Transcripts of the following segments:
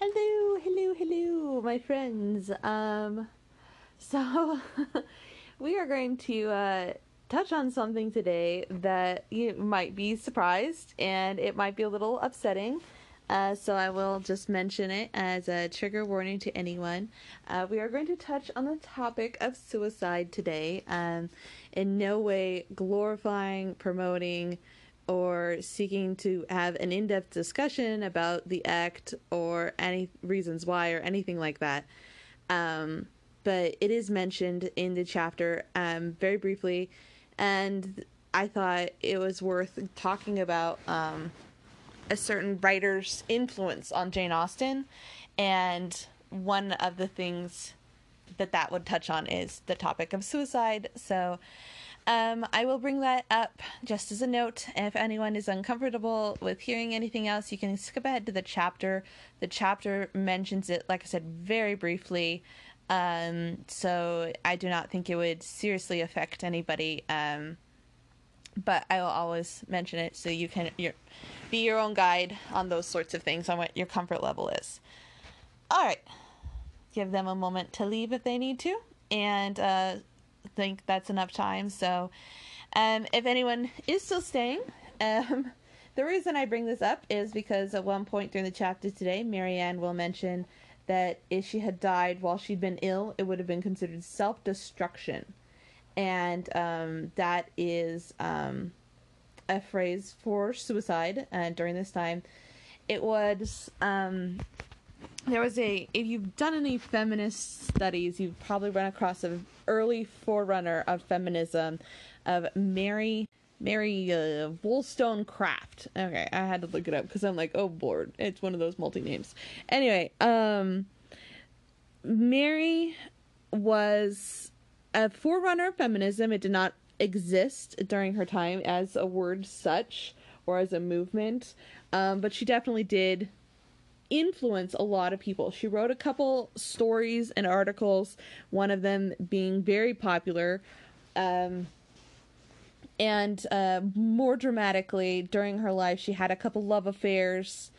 Hello, hello, hello, my friends. Um, so we are going to uh, touch on something today that you might be surprised and it might be a little upsetting. Uh, so I will just mention it as a trigger warning to anyone. Uh, we are going to touch on the topic of suicide today. Um, in no way glorifying, promoting, or seeking to have an in depth discussion about the act or any reasons why or anything like that. Um, but it is mentioned in the chapter um, very briefly, and I thought it was worth talking about um, a certain writer's influence on Jane Austen, and one of the things that that would touch on is the topic of suicide. So, um, I will bring that up just as a note. If anyone is uncomfortable with hearing anything else, you can skip ahead to the chapter. The chapter mentions it, like I said, very briefly. Um, so I do not think it would seriously affect anybody. Um, but I will always mention it so you can be your own guide on those sorts of things on what your comfort level is. All right. Give them a moment to leave if they need to. And uh, think that's enough time. So, um, if anyone is still staying, um, the reason I bring this up is because at one point during the chapter today, Marianne will mention that if she had died while she'd been ill, it would have been considered self destruction. And um, that is um, a phrase for suicide uh, during this time. It was um, there was a if you've done any feminist studies you've probably run across an early forerunner of feminism of mary mary uh, wollstonecraft. Okay i had to look it up because i'm like oh lord it's one of those multi names. Anyway um mary was a forerunner of feminism. It did not exist during her time as a word such or as a movement um, but she definitely did influence a lot of people. She wrote a couple stories and articles, one of them being very popular. Um, and uh, more dramatically, during her life, she had a couple love affairs,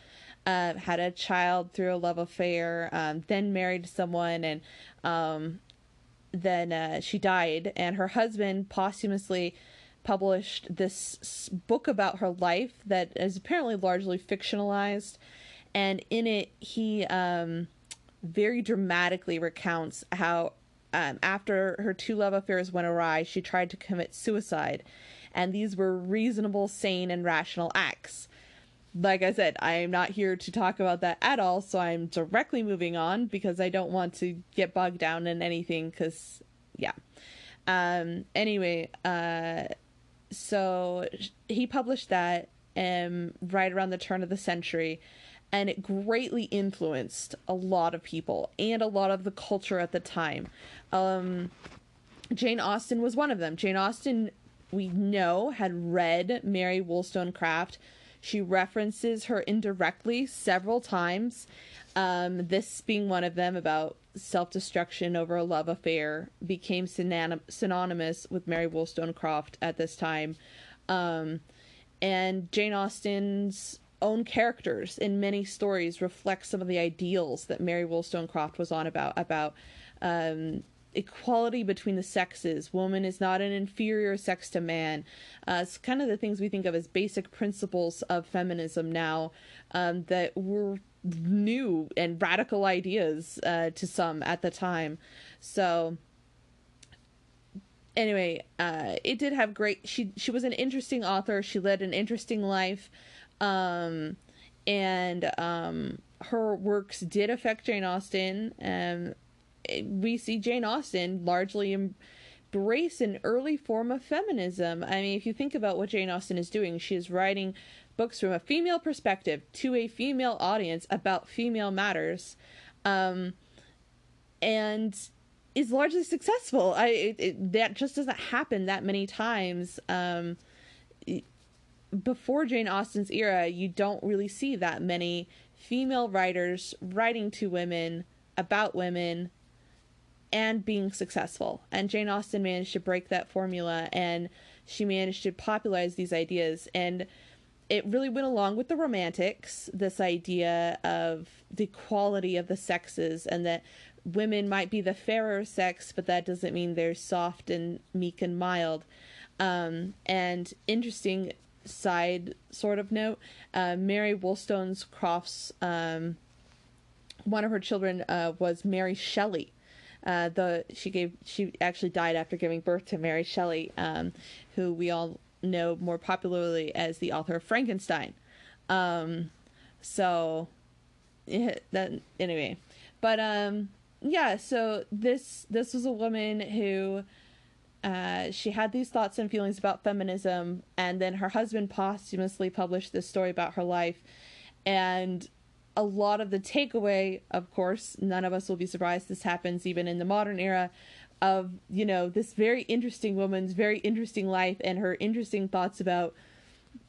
uh, had a child through a love affair, um, then married someone, and um, then uh, she died. And her husband posthumously published this book about her life that is apparently largely fictionalized and in it he um, very dramatically recounts how um, after her two love affairs went awry, she tried to commit suicide, and these were reasonable, sane, and rational acts. Like I said, I am not here to talk about that at all, so I'm directly moving on because I don't want to get bogged down in anything. Because, yeah. Um. Anyway, uh, so he published that um right around the turn of the century, and it greatly influenced a lot of people and a lot of the culture at the time. Um, Jane Austen was one of them. Jane Austen, we know, had read Mary Wollstonecraft. She references her indirectly several times. Um, this being one of them about self destruction over a love affair became synonym- synonymous with Mary Wollstonecraft at this time. Um, and Jane Austen's own characters in many stories reflect some of the ideals that Mary Wollstonecraft was on about about um, equality between the sexes. Woman is not an inferior sex to man. Uh, it's kind of the things we think of as basic principles of feminism now um, that were new and radical ideas uh, to some at the time. So anyway, uh, it did have great. She she was an interesting author. She led an interesting life. Um, and um, her works did affect Jane Austen. Um, we see Jane Austen largely embrace an early form of feminism. I mean, if you think about what Jane Austen is doing, she is writing books from a female perspective to a female audience about female matters, um, and is largely successful. I it, it, that just doesn't happen that many times. Um, before Jane Austen's era, you don't really see that many female writers writing to women about women and being successful. And Jane Austen managed to break that formula and she managed to popularize these ideas. And it really went along with the romantics, this idea of the quality of the sexes and that women might be the fairer sex, but that doesn't mean they're soft and meek and mild. Um, and interesting side sort of note uh, Mary Wollstonecraft's, um, one of her children uh, was Mary Shelley. Uh, the she gave she actually died after giving birth to Mary Shelley, um, who we all know more popularly as the author of Frankenstein. Um, so that anyway, but um, yeah. So this this was a woman who uh, she had these thoughts and feelings about feminism, and then her husband posthumously published this story about her life, and a lot of the takeaway, of course, none of us will be surprised this happens even in the modern era, of you know this very interesting woman's very interesting life and her interesting thoughts about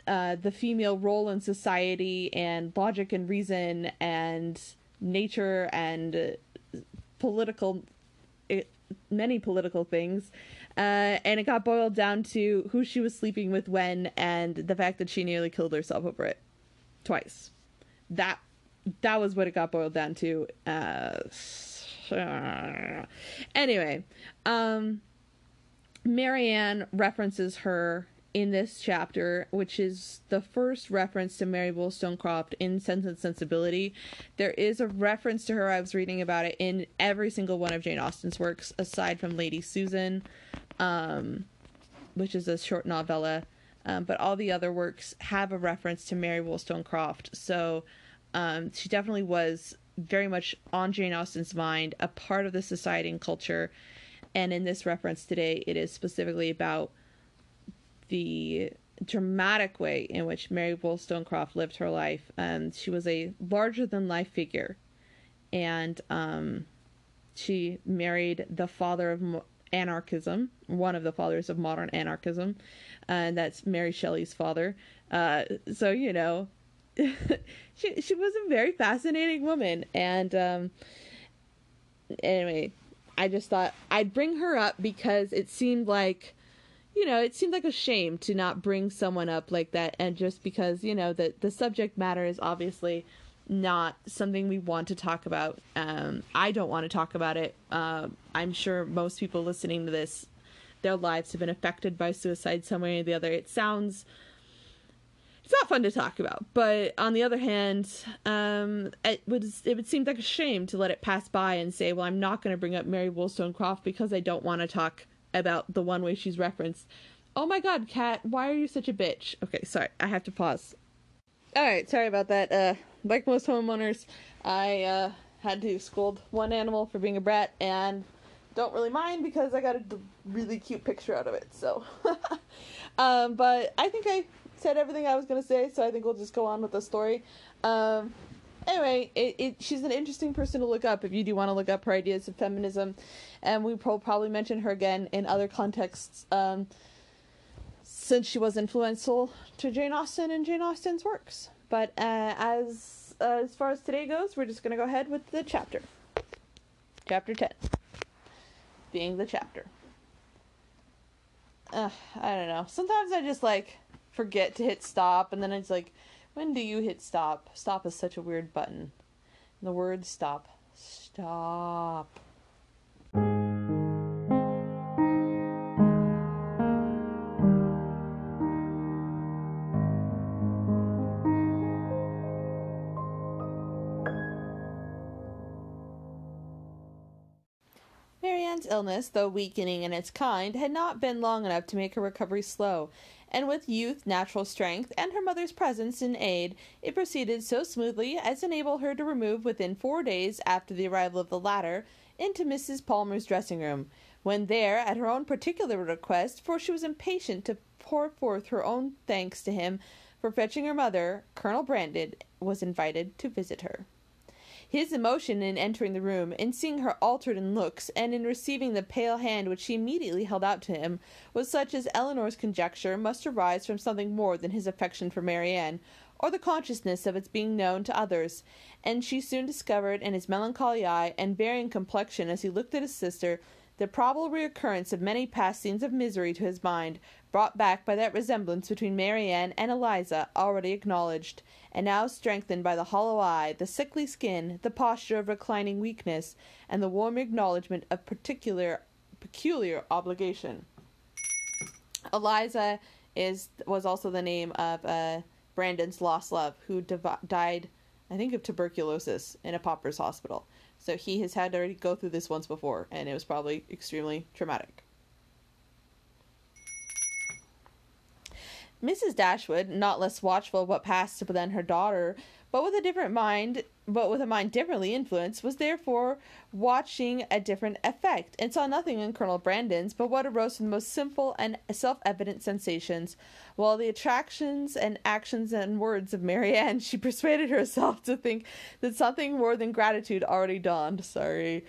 uh, the female role in society and logic and reason and nature and uh, political it, many political things uh, and it got boiled down to who she was sleeping with when and the fact that she nearly killed herself over it twice. That that was what it got boiled down to uh, anyway, um, Marianne references her in this chapter, which is the first reference to Mary Wollstonecraft in Sense and Sensibility. There is a reference to her, I was reading about it, in every single one of Jane Austen's works, aside from Lady Susan, um, which is a short novella. Um, but all the other works have a reference to Mary Wollstonecraft. So um, she definitely was very much on Jane Austen's mind, a part of the society and culture. And in this reference today, it is specifically about the dramatic way in which Mary Wollstonecraft lived her life. Um, she was a larger than life figure, and um, she married the father of anarchism, one of the fathers of modern anarchism, and that's Mary Shelley's father. Uh, so you know, she she was a very fascinating woman, and um, anyway, I just thought I'd bring her up because it seemed like, you know, it seemed like a shame to not bring someone up like that, and just because you know that the subject matter is obviously not something we want to talk about. Um, I don't want to talk about it. Uh, I'm sure most people listening to this, their lives have been affected by suicide some way or the other. It sounds it's not fun to talk about. But on the other hand, um, it would it would seem like a shame to let it pass by and say, well, I'm not going to bring up Mary Wollstonecraft because I don't want to talk about the one way she's referenced. Oh my God, Kat, why are you such a bitch? Okay, sorry, I have to pause. All right, sorry about that. Uh, like most homeowners, I uh, had to scold one animal for being a brat and don't really mind because I got a really cute picture out of it. So, um, but I think I said everything I was gonna say, so I think we'll just go on with the story. Um, anyway, it, it, she's an interesting person to look up if you do want to look up her ideas of feminism, and we will probably mention her again in other contexts. Um, since she was influential to Jane Austen and Jane Austen's works. But uh, as uh, as far as today goes, we're just gonna go ahead with the chapter. Chapter ten, being the chapter. Uh, I don't know. Sometimes I just like forget to hit stop, and then it's like, when do you hit stop? Stop is such a weird button. The word stop. Stop. Illness, though weakening in its kind, had not been long enough to make her recovery slow, and with youth, natural strength, and her mother's presence in aid, it proceeded so smoothly as enable her to remove within four days after the arrival of the latter into Mrs. Palmer's dressing room, when there, at her own particular request, for she was impatient to pour forth her own thanks to him for fetching her mother, Colonel Brandon was invited to visit her. His emotion in entering the room, in seeing her altered in looks, and in receiving the pale hand which she immediately held out to him, was such as Elinor's conjecture must arise from something more than his affection for Marianne, or the consciousness of its being known to others, and she soon discovered in his melancholy eye and varying complexion as he looked at his sister the probable recurrence of many past scenes of misery to his mind, brought back by that resemblance between Marianne and Eliza already acknowledged, and now strengthened by the hollow eye, the sickly skin, the posture of reclining weakness, and the warm acknowledgment of particular peculiar obligation. Eliza is was also the name of uh, Brandon's lost love, who died, I think, of tuberculosis in a pauper's hospital. So he has had to already go through this once before, and it was probably extremely traumatic. Mrs. Dashwood, not less watchful of what passed than her daughter, but with a different mind, but with a mind differently influenced, was therefore watching a different effect, and saw nothing in Colonel Brandon's but what arose from the most simple and self-evident sensations, while the attractions and actions and words of Marianne, she persuaded herself to think that something more than gratitude already dawned. Sorry.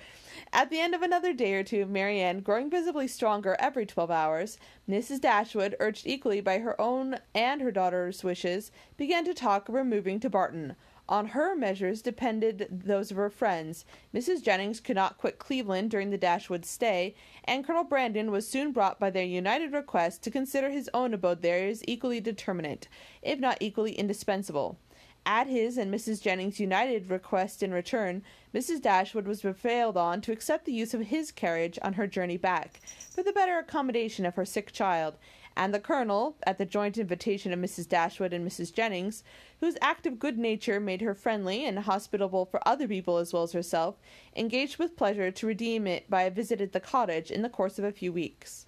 At the end of another day or two, Marianne, growing visibly stronger every twelve hours, Mrs. Dashwood, urged equally by her own and her daughter's wishes, began to talk of removing to Barton. On her measures depended those of her friends. Mrs. Jennings could not quit Cleveland during the Dashwood stay, and Colonel Brandon was soon brought by their united request to consider his own abode there as equally determinate, if not equally indispensable. At his and Mrs. Jennings' united request in return, Mrs. Dashwood was prevailed on to accept the use of his carriage on her journey back, for the better accommodation of her sick child, and the Colonel, at the joint invitation of Mrs. Dashwood and Mrs. Jennings, whose active good nature made her friendly and hospitable for other people as well as herself, engaged with pleasure to redeem it by a visit at the cottage in the course of a few weeks.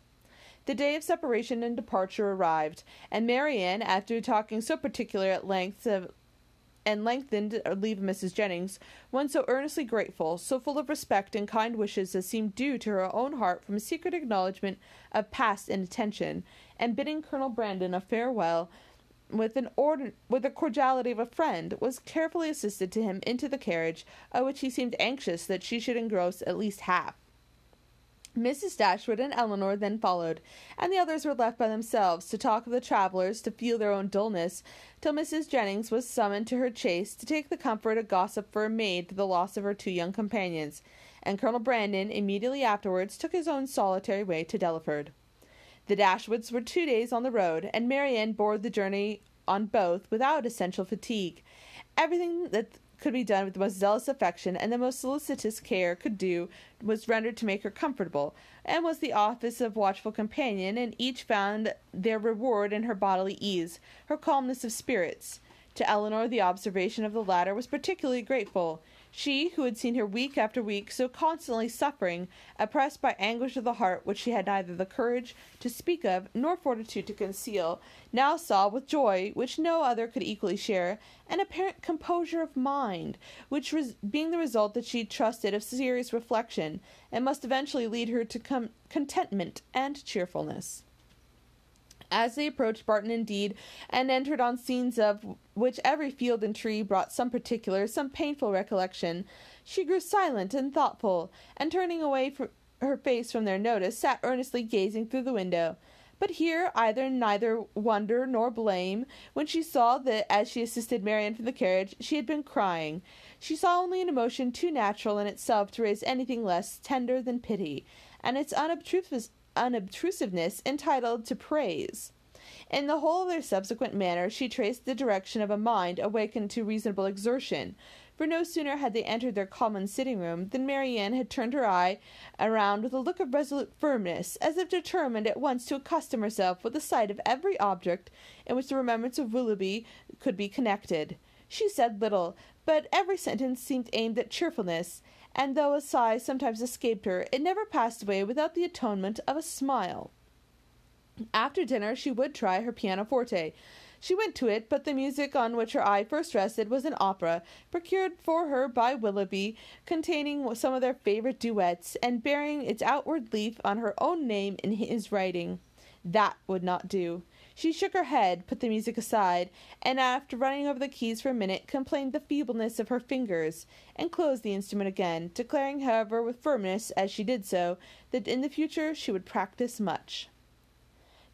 The day of separation and departure arrived, and Marianne, after talking so particular at length of and lengthened leave Mrs. Jennings, one so earnestly grateful, so full of respect and kind wishes as seemed due to her own heart from a secret acknowledgment of past inattention, and bidding Colonel Brandon a farewell with an with the cordiality of a friend, was carefully assisted to him into the carriage, of which he seemed anxious that she should engross at least half. Mrs. Dashwood and Elinor then followed, and the others were left by themselves to talk of the travellers, to feel their own dullness, till Mrs. Jennings was summoned to her chaise to take the comfort of gossip for a maid to the loss of her two young companions, and Colonel Brandon immediately afterwards took his own solitary way to Delaford. The Dashwoods were two days on the road, and Marianne bore the journey on both without essential fatigue. Everything that could be done with the most zealous affection and the most solicitous care could do was rendered to make her comfortable, and was the office of watchful companion, and each found their reward in her bodily ease, her calmness of spirits. To Elinor the observation of the latter was particularly grateful. She, who had seen her week after week so constantly suffering, oppressed by anguish of the heart which she had neither the courage to speak of nor fortitude to conceal, now saw with joy, which no other could equally share, an apparent composure of mind, which was being the result that she trusted of serious reflection, and must eventually lead her to com- contentment and cheerfulness. As they approached Barton indeed, and entered on scenes of which every field and tree brought some particular, some painful recollection, she grew silent and thoughtful, and turning away her face from their notice, sat earnestly gazing through the window. But here either neither wonder nor blame when she saw that as she assisted Marianne from the carriage she had been crying. She saw only an emotion too natural in itself to raise anything less tender than pity, and its unobtrusive unobtrusiveness entitled to praise. In the whole of their subsequent manner she traced the direction of a mind awakened to reasonable exertion, for no sooner had they entered their common sitting room than Marianne had turned her eye around with a look of resolute firmness, as if determined at once to accustom herself with the sight of every object in which the remembrance of Willoughby could be connected. She said little, but every sentence seemed aimed at cheerfulness, and though a sigh sometimes escaped her, it never passed away without the atonement of a smile. After dinner she would try her pianoforte. She went to it, but the music on which her eye first rested was an opera, procured for her by Willoughby, containing some of their favourite duets, and bearing its outward leaf on her own name in his writing. That would not do. She shook her head, put the music aside, and after running over the keys for a minute, complained the feebleness of her fingers, and closed the instrument again, declaring, however, with firmness, as she did so, that in the future she would practise much.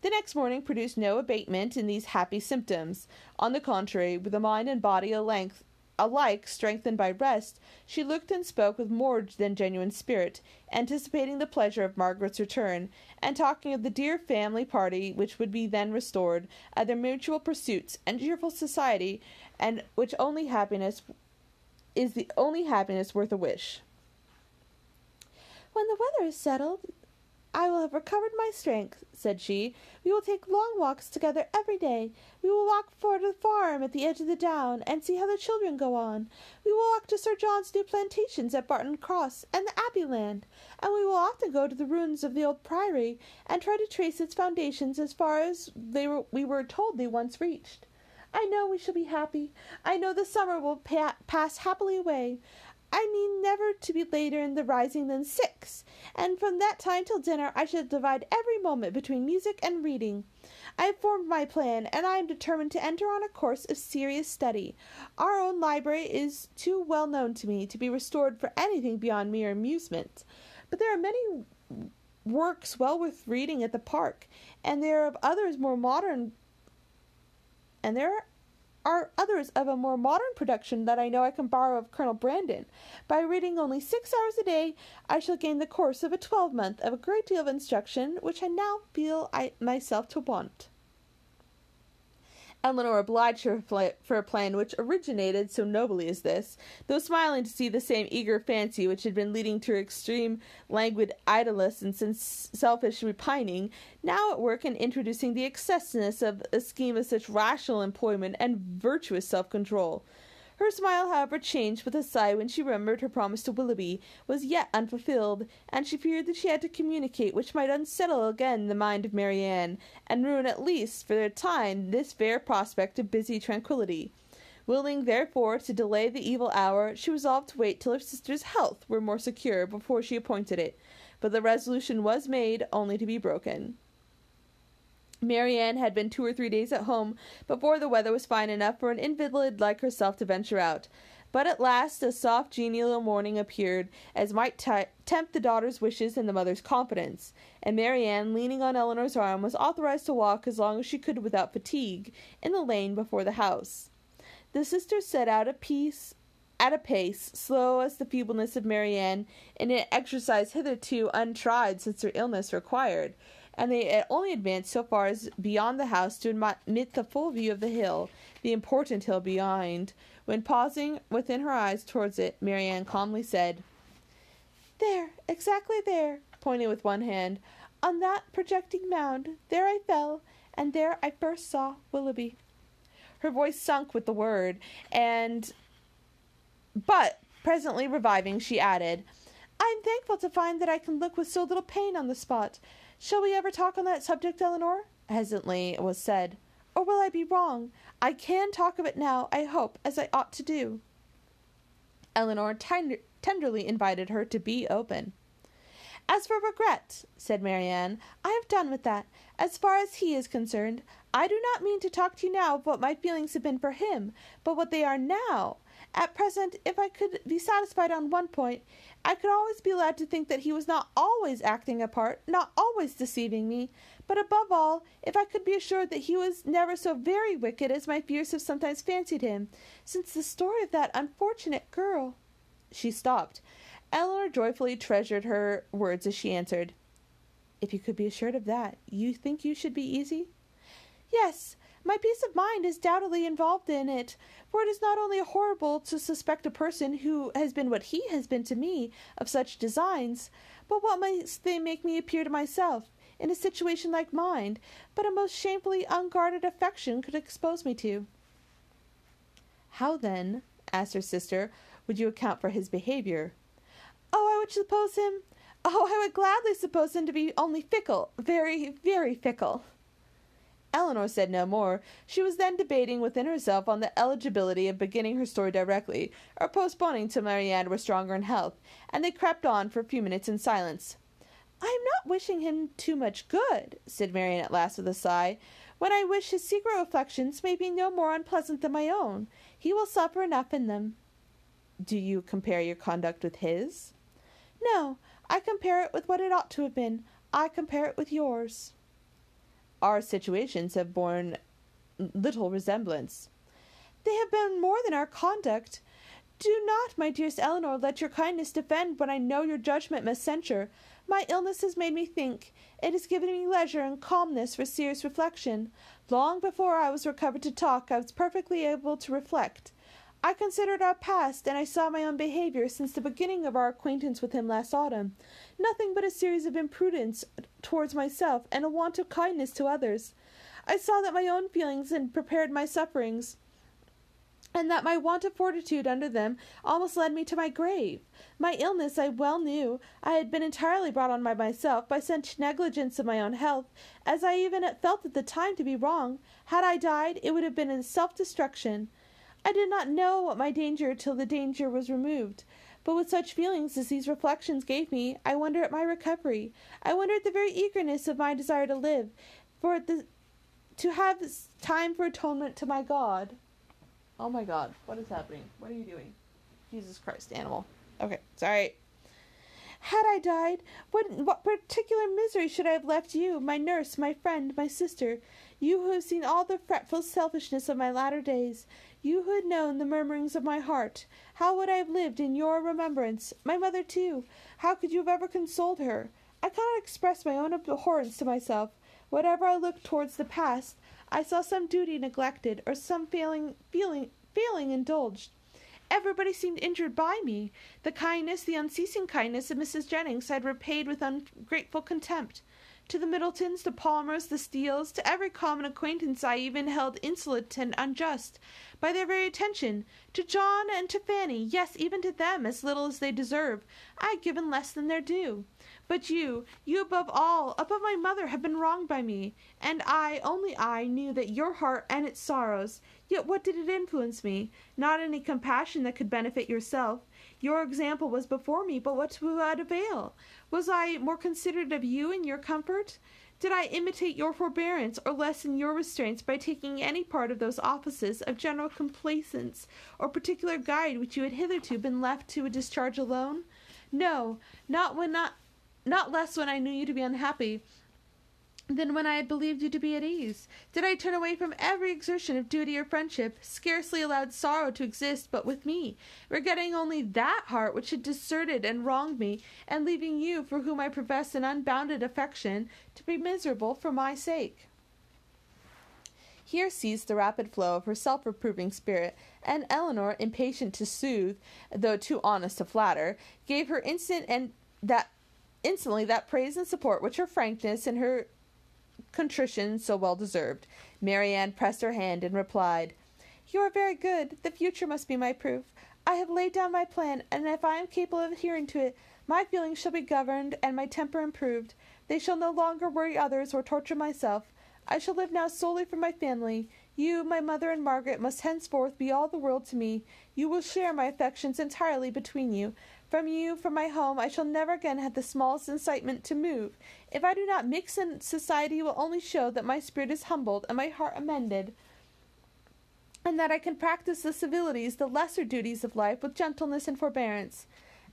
The next morning produced no abatement in these happy symptoms. On the contrary, with the mind and body at length alike strengthened by rest, she looked and spoke with more than genuine spirit, anticipating the pleasure of Margaret's return, and talking of the dear family party which would be then restored, of their mutual pursuits and cheerful society, and which only happiness is the only happiness worth a wish. When the weather is settled, I will have recovered my strength, said she. We will take long walks together every day. We will walk for to the farm at the edge of the down, and see how the children go on. We will walk to Sir John's new plantations at Barton Cross and the Abbey land, and we will often go to the ruins of the old priory and try to trace its foundations as far as they were, we were told they once reached. I know we shall be happy. I know the summer will pa- pass happily away. I mean never to be later in the rising than six, and from that time till dinner I shall divide every moment between music and reading. I have formed my plan, and I am determined to enter on a course of serious study. Our own library is too well known to me to be restored for anything beyond mere amusement. But there are many works well worth reading at the park, and there are others more modern and there are others of a more modern production that I know I can borrow of Colonel Brandon. By reading only six hours a day, I shall gain the course of a twelvemonth of a great deal of instruction which I now feel I myself to want. Elinor obliged her for a plan which originated so nobly as this, though smiling to see the same eager fancy which had been leading to her extreme languid idleness and selfish repining, now at work in introducing the excessiveness of a scheme of such rational employment and virtuous self control. Her smile, however, changed with a sigh when she remembered her promise to Willoughby was yet unfulfilled, and she feared that she had to communicate which might unsettle again the mind of Marianne, and ruin at least for a time this fair prospect of busy tranquillity. Willing, therefore, to delay the evil hour, she resolved to wait till her sister's health were more secure before she appointed it. But the resolution was made, only to be broken. Marianne had been two or three days at home before the weather was fine enough for an invalid like herself to venture out. But at last a soft, genial morning appeared, as might t- tempt the daughter's wishes and the mother's confidence, and Marianne, leaning on Elinor's arm, was authorized to walk as long as she could without fatigue in the lane before the house. The sisters set out at a pace slow as the feebleness of Marianne in an exercise hitherto untried since her illness required and they had only advanced so far as beyond the house to admit the full view of the hill, the important hill behind, when pausing within her eyes towards it, Marianne calmly said, There, exactly there, pointing with one hand, on that projecting mound, there I fell, and there I first saw Willoughby. Her voice sunk with the word, and but presently reviving, she added, I am thankful to find that I can look with so little pain on the spot. Shall we ever talk on that subject, Elinor? hesitantly it was said. Or will I be wrong? I can talk of it now, I hope, as I ought to do. Elinor tender- tenderly invited her to be open. As for regret, said Marianne, I have done with that. As far as he is concerned, I do not mean to talk to you now of what my feelings have been for him, but what they are now. At present, if I could be satisfied on one point, I could always be allowed to think that he was not always acting a part, not always deceiving me, but above all, if I could be assured that he was never so very wicked as my fears have sometimes fancied him, since the story of that unfortunate girl. She stopped. Elinor joyfully treasured her words as she answered, If you could be assured of that, you think you should be easy? Yes, my peace of mind is doubtlessly involved in it, for it is not only horrible to suspect a person who has been what he has been to me of such designs, but what must they make me appear to myself, in a situation like mine, but a most shamefully unguarded affection could expose me to. How then, asked her sister, would you account for his behavior? Oh, I would suppose him. Oh, I would gladly suppose him to be only fickle, very, very fickle. Elinor said no more. She was then debating within herself on the eligibility of beginning her story directly, or postponing till Marianne were stronger in health, and they crept on for a few minutes in silence. I am not wishing him too much good, said Marianne at last with a sigh, when I wish his secret reflections may be no more unpleasant than my own. He will suffer enough in them. Do you compare your conduct with his? No, I compare it with what it ought to have been. I compare it with yours our situations have borne little resemblance. They have been more than our conduct. Do not, my dearest Elinor, let your kindness defend when I know your judgment must censure. My illness has made me think. It has given me leisure and calmness for serious reflection. Long before I was recovered to talk, I was perfectly able to reflect. I considered our past, and I saw my own behavior since the beginning of our acquaintance with him last autumn. Nothing but a series of imprudence towards myself and a want of kindness to others. I saw that my own feelings had prepared my sufferings, and that my want of fortitude under them almost led me to my grave. My illness, I well knew, I had been entirely brought on by myself, by such negligence of my own health, as I even felt at the time to be wrong. Had I died, it would have been in self destruction. I did not know what my danger till the danger was removed. But with such feelings as these reflections gave me, I wonder at my recovery. I wonder at the very eagerness of my desire to live, for the to have time for atonement to my God. Oh my God, what is happening? What are you doing? Jesus Christ, animal. Okay, sorry. Had I died, what what particular misery should I have left you, my nurse, my friend, my sister, you who have seen all the fretful selfishness of my latter days, you who had known the murmurings of my heart, how would I have lived in your remembrance? My mother, too, how could you have ever consoled her? I cannot express my own abhorrence to myself. Whatever I looked towards the past, I saw some duty neglected, or some failing, feeling, failing indulged. Everybody seemed injured by me. The kindness, the unceasing kindness of Mrs. Jennings I had repaid with ungrateful contempt. To the Middletons, the Palmers, the Steeles, to every common acquaintance I even held insolent and unjust, by their very attention. To John and to Fanny, yes, even to them, as little as they deserve, I had given less than their due. But you, you above all, above my mother, have been wronged by me, and I, only I, knew that your heart and its sorrows. Yet what did it influence me? Not any compassion that could benefit yourself. Your example was before me, but what to what avail? Was I more considerate of you and your comfort? Did I imitate your forbearance or lessen your restraints by taking any part of those offices of general complaisance or particular guide which you had hitherto been left to discharge alone? No, not when not not less when I knew you to be unhappy than when I had believed you to be at ease? Did I turn away from every exertion of duty or friendship, scarcely allowed sorrow to exist but with me, regretting only that heart which had deserted and wronged me, and leaving you, for whom I professed an unbounded affection, to be miserable for my sake? Here ceased the rapid flow of her self reproving spirit, and Elinor, impatient to soothe, though too honest to flatter, gave her instant and that instantly that praise and support which her frankness and her contrition so well deserved. Marianne pressed her hand and replied, You are very good. The future must be my proof. I have laid down my plan, and if I am capable of adhering to it, my feelings shall be governed and my temper improved. They shall no longer worry others or torture myself. I shall live now solely for my family. You, my mother, and Margaret must henceforth be all the world to me. You will share my affections entirely between you. From you, from my home, I shall never again have the smallest incitement to move. If I do not mix in society, will only show that my spirit is humbled and my heart amended, and that I can practice the civilities, the lesser duties of life, with gentleness and forbearance.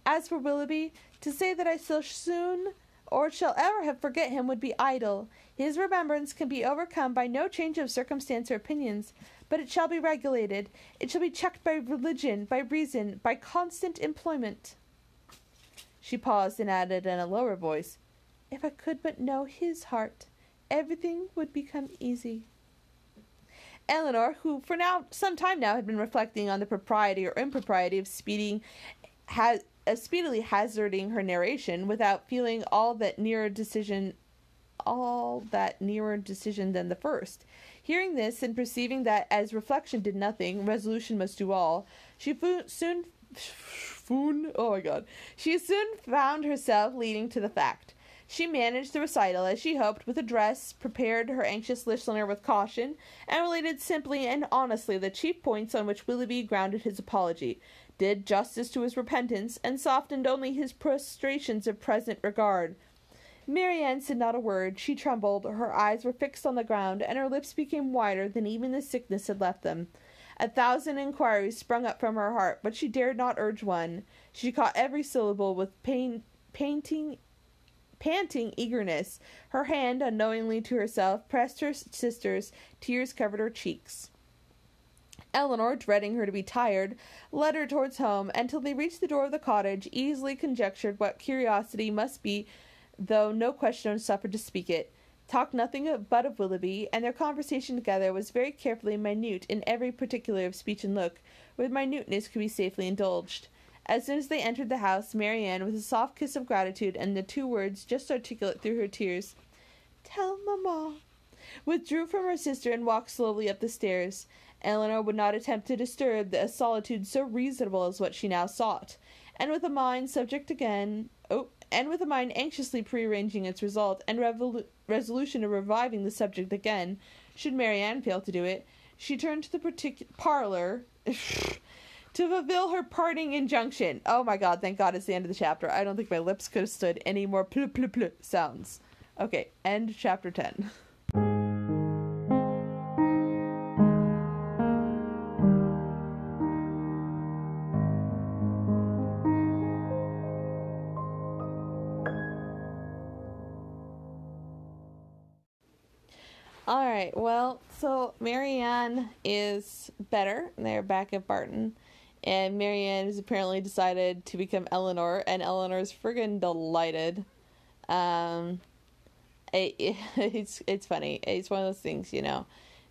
As for Willoughby, to say that I shall soon or shall ever have forget him would be idle. His remembrance can be overcome by no change of circumstance or opinions, but it shall be regulated. It shall be checked by religion, by reason, by constant employment. She paused and added in a lower voice, If I could but know his heart, everything would become easy. Elinor, who for now some time now had been reflecting on the propriety or impropriety of speeding, uh, speedily hazarding her narration without feeling all that nearer decision all that nearer decision than the first. Hearing this and perceiving that as reflection did nothing, resolution must do all, she soon Foon. Oh my god. She soon found herself leading to the fact. She managed the recital as she hoped with address, prepared her anxious listener with caution, and related simply and honestly the chief points on which Willoughby grounded his apology, did justice to his repentance, and softened only his prostrations of present regard. Marianne said not a word. She trembled, her eyes were fixed on the ground, and her lips became whiter than even the sickness had left them. A thousand inquiries sprung up from her heart, but she dared not urge one. She caught every syllable with pain, painting, panting eagerness. Her hand, unknowingly to herself, pressed her sister's. Tears covered her cheeks. Elinor, dreading her to be tired, led her towards home and till they reached the door of the cottage, easily conjectured what curiosity must be, though no question was suffered to speak it. Talked nothing but of Willoughby, and their conversation together was very carefully minute in every particular of speech and look, where minuteness could be safely indulged. As soon as they entered the house, Marianne, with a soft kiss of gratitude and the two words just articulate through her tears, "Tell mamma," withdrew from her sister and walked slowly up the stairs. Elinor would not attempt to disturb a solitude so reasonable as what she now sought, and with a mind subject again, and with a mind anxiously prearranging its result, and revolu- resolution of reviving the subject again, should Marianne fail to do it, she turned to the partic- parlor to fulfill her parting injunction. Oh my god, thank god it's the end of the chapter. I don't think my lips could have stood any more pl pl pl sounds. Okay, end chapter 10. so Marianne is better. They're back at Barton, and Marianne has apparently decided to become Elinor, and Elinor's friggin' delighted. Um, it, it, it's it's funny. It's one of those things, you know.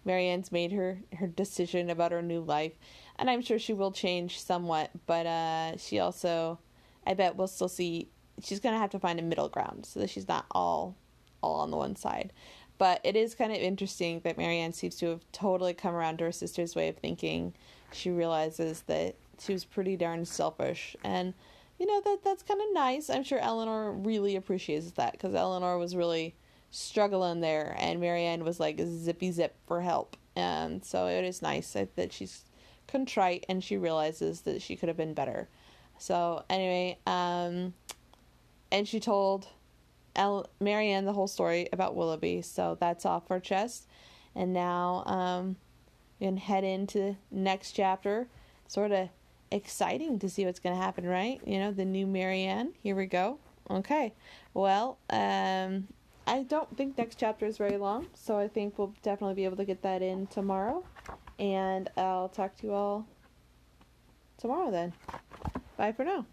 Marianne's made her her decision about her new life, and I'm sure she will change somewhat. But uh, she also, I bet, we'll still see. She's gonna have to find a middle ground so that she's not all all on the one side. But it is kind of interesting that Marianne seems to have totally come around to her sister's way of thinking. She realizes that she was pretty darn selfish, and you know that that's kind of nice. I'm sure Elinor really appreciates that because Elinor was really struggling there, and Marianne was like zippy zip for help, and so it is nice that she's contrite and she realizes that she could have been better. So anyway, um, and she told El- Marianne the whole story about Willoughby. So that's off our chest. And now um, we can head into next chapter. Sort of exciting to see what's going to happen, right? You know, the new Marianne. Here we go. Okay. Well, um, I don't think next chapter is very long, so I think we'll definitely be able to get that in tomorrow. And I'll talk to you all tomorrow then. Bye for now.